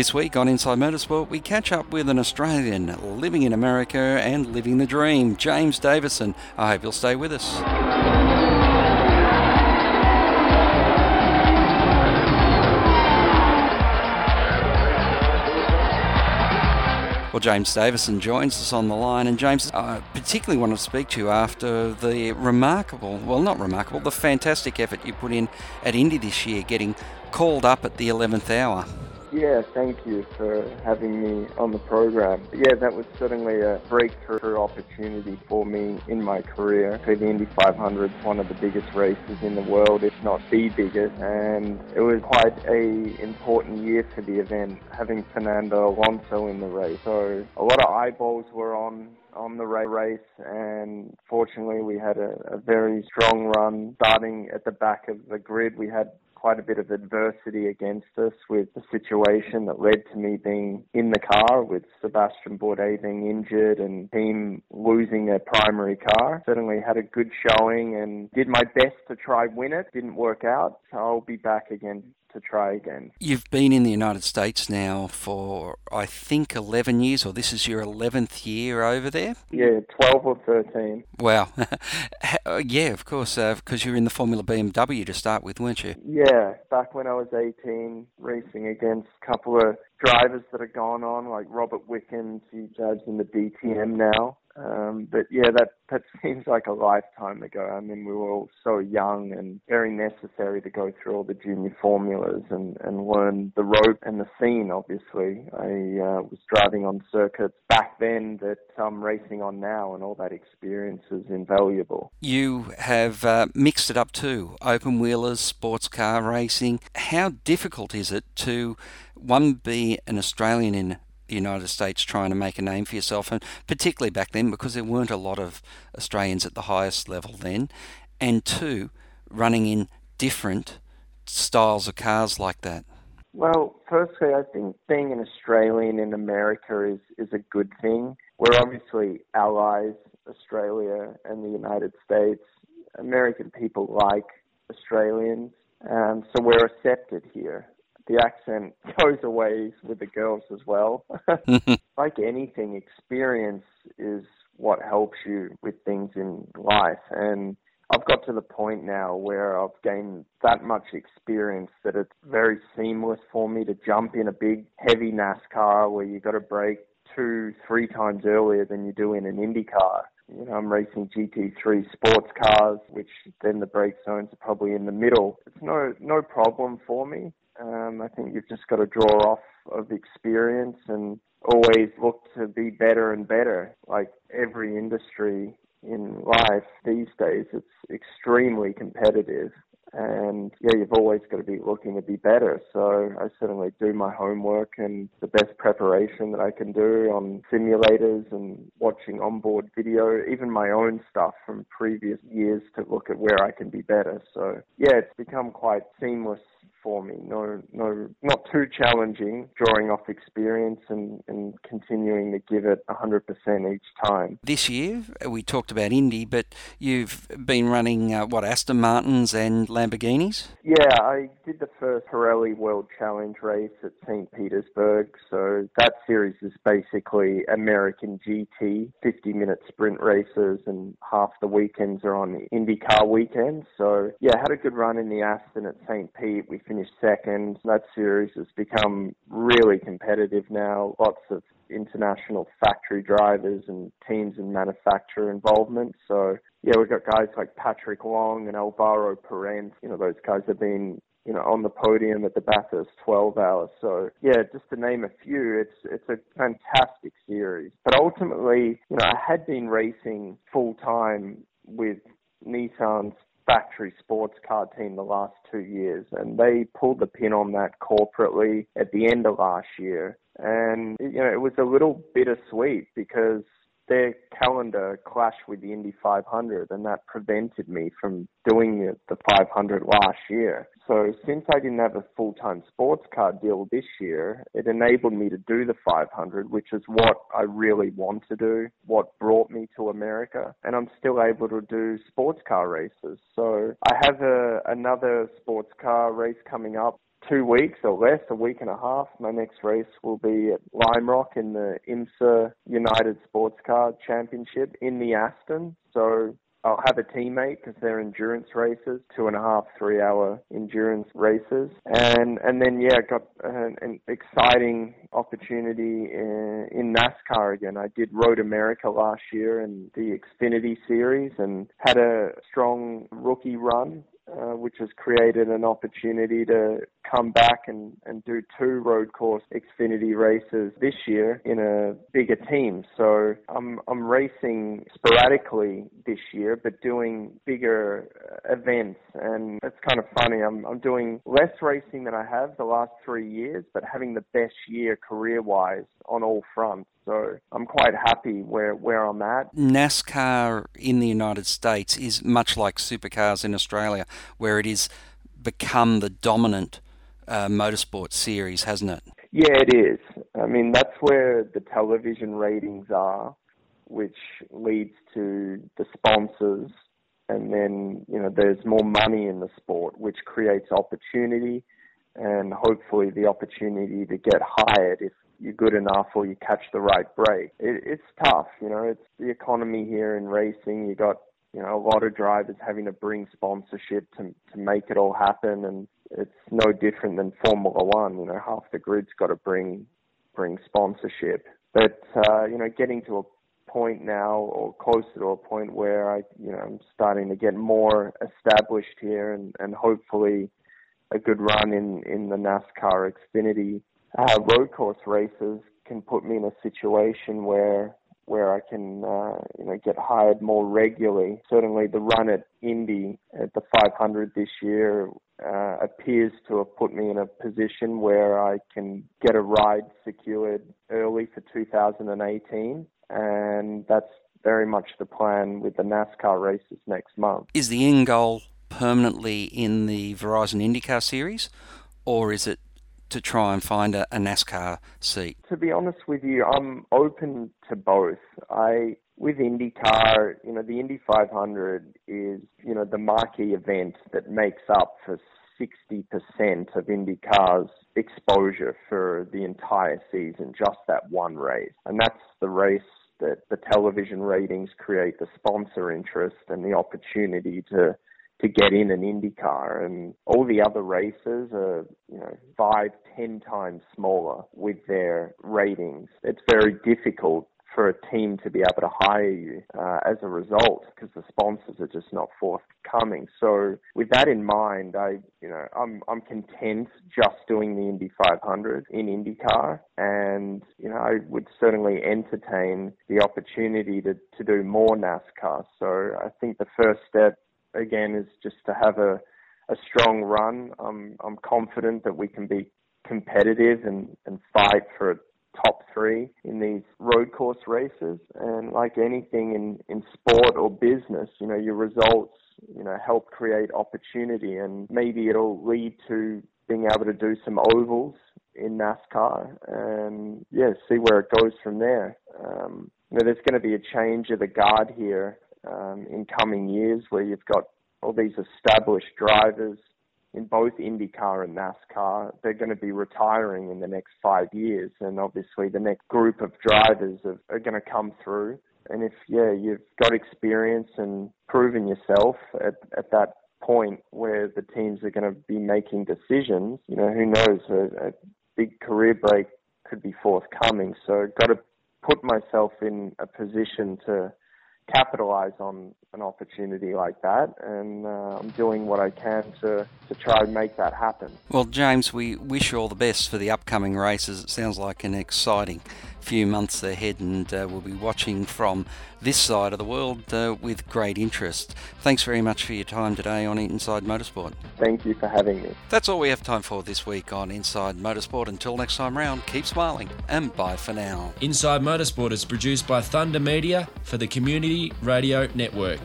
This week on Inside Motorsport, we catch up with an Australian living in America and living the dream, James Davison. I hope you'll stay with us. Well, James Davison joins us on the line, and James, I particularly want to speak to you after the remarkable, well, not remarkable, the fantastic effort you put in at Indy this year, getting called up at the 11th hour. Yeah, thank you for having me on the program. Yeah, that was certainly a breakthrough opportunity for me in my career. The Indy 500 is one of the biggest races in the world, if not the biggest, and it was quite a important year for the event, having Fernando Alonso in the race. So a lot of eyeballs were on on the race and fortunately we had a, a very strong run starting at the back of the grid we had quite a bit of adversity against us with the situation that led to me being in the car with Sebastian Bourdais being injured and team losing their primary car. Certainly had a good showing and did my best to try win it. Didn't work out, so I'll be back again to try again. You've been in the United States now for, I think, 11 years, or this is your 11th year over there? Yeah, 12 or 13. Wow. yeah, of course, because uh, you were in the Formula BMW to start with, weren't you? Yeah, back when I was 18, racing against a couple of drivers that have gone on, like Robert Wickens, he drives in the DTM now. Um, but yeah, that that seems like a lifetime ago. I mean, we were all so young and very necessary to go through all the junior formulas and and learn the rope and the scene. Obviously, I uh, was driving on circuits back then that I'm racing on now, and all that experience is invaluable. You have uh, mixed it up too: open wheelers, sports car racing. How difficult is it to one be an Australian in the United States trying to make a name for yourself, and particularly back then because there weren't a lot of Australians at the highest level then, and two, running in different styles of cars like that? Well, firstly, I think being an Australian in America is, is a good thing. We're obviously allies, Australia and the United States. American people like Australians, um, so we're accepted here the accent goes away with the girls as well. like anything, experience is what helps you with things in life. And I've got to the point now where I've gained that much experience that it's very seamless for me to jump in a big, heavy NASCAR where you've got to brake two, three times earlier than you do in an Indy car. You know, I'm racing GT3 sports cars, which then the brake zones are probably in the middle. It's no no problem for me. Um, I think you've just got to draw off of experience and always look to be better and better. Like every industry in life these days, it's extremely competitive. And yeah, you've always got to be looking to be better. So I certainly do my homework and the best preparation that I can do on simulators and watching onboard video, even my own stuff from previous years to look at where I can be better. So yeah, it's become quite seamless for me. No, no, not too challenging. Drawing off experience and, and continuing to give it 100% each time. This year, we talked about Indy, but you've been running uh, what Aston Martins and Lamborghinis. Yeah, I did the first Pirelli World Challenge race at St. Petersburg. So that series is basically American GT, 50-minute sprint races, and half the weekends are on IndyCar weekends. So yeah, had a good run in the Aston at St. Pete. We finished second. That series has become really competitive now. Lots of international factory drivers and teams and manufacturer involvement. So yeah, we've got guys like Patrick Long and Alvaro Parente. You know, those guys have been you know, on the podium at the Bathurst 12 hours. So yeah, just to name a few, it's it's a fantastic series. But ultimately, you know, I had been racing full time with Nissan's factory sports car team the last two years, and they pulled the pin on that corporately at the end of last year. And you know, it was a little bittersweet because their calendar clashed with the Indy 500, and that prevented me from doing the 500 last year. So since I didn't have a full-time sports car deal this year, it enabled me to do the 500, which is what I really want to do, what brought me to America, and I'm still able to do sports car races. So I have a, another sports car race coming up two weeks or less, a week and a half. My next race will be at Lime Rock in the IMSA United Sports Car Championship in the Aston. So I'll have a teammate because they're endurance races, two and a half, three hour endurance races, and and then yeah, got an, an exciting opportunity in, in NASCAR again. I did Road America last year in the Xfinity Series and had a strong rookie run uh, which has created an opportunity to come back and, and do two road course Xfinity races this year in a bigger team. So I'm I'm racing sporadically this year, but doing bigger uh, events, and it's kind of funny. I'm I'm doing less racing than I have the last three years, but having the best year career wise on all fronts. So I'm quite happy where, where I'm at. NASCAR in the United States is much like supercars in Australia, where it is become the dominant uh, motorsport series, hasn't it? Yeah, it is. I mean, that's where the television ratings are, which leads to the sponsors. And then, you know, there's more money in the sport, which creates opportunity and hopefully the opportunity to get hired if you're good enough or you catch the right break. It, it's tough, you know. It's the economy here in racing. You got you know a lot of drivers having to bring sponsorship to to make it all happen, and it's no different than Formula One. You know, half the grid's got to bring bring sponsorship. But uh, you know, getting to a point now or closer to a point where I, you know, I'm starting to get more established here and, and hopefully a good run in, in the NASCAR Xfinity uh, road course races can put me in a situation where where I can uh, you know get hired more regularly. Certainly, the run at Indy at the 500 this year uh, appears to have put me in a position where I can get a ride secured early for 2018, and that's very much the plan with the NASCAR races next month. Is the end goal permanently in the Verizon IndyCar series, or is it to try and find a, a NASCAR seat? To be honest with you, I'm open to both. I with IndyCar, you know, the Indy 500 is, you know, the marquee event that makes up for 60% of IndyCar's exposure for the entire season, just that one race. And that's the race that the television ratings create the sponsor interest and the opportunity to to get in an IndyCar, and all the other races are, you know, five, ten times smaller with their ratings. It's very difficult for a team to be able to hire you uh, as a result because the sponsors are just not forthcoming. So with that in mind, I you know I'm I'm content just doing the Indy 500 in IndyCar, and you know I would certainly entertain the opportunity to to do more NASCAR. So I think the first step again is just to have a a strong run. I'm I'm confident that we can be competitive and, and fight for top three in these road course races. And like anything in, in sport or business, you know, your results, you know, help create opportunity and maybe it'll lead to being able to do some ovals in NASCAR and yeah, see where it goes from there. Um, you know, there's going to be a change of the guard here um, in coming years where you've got all these established drivers in both IndyCar and NASCAR. They're going to be retiring in the next five years, and obviously the next group of drivers are, are going to come through. And if yeah, you've got experience and proven yourself at, at that point where the teams are going to be making decisions, you know, who knows, a, a big career break could be forthcoming. So I've got to put myself in a position to capitalize on an opportunity like that, and uh, I'm doing what I can to, to try and make that happen. Well, James, we wish you all the best for the upcoming races. It sounds like an exciting few months ahead, and uh, we'll be watching from this side of the world uh, with great interest. Thanks very much for your time today on Inside Motorsport. Thank you for having me. That's all we have time for this week on Inside Motorsport. Until next time round, keep smiling and bye for now. Inside Motorsport is produced by Thunder Media for the Community Radio Network.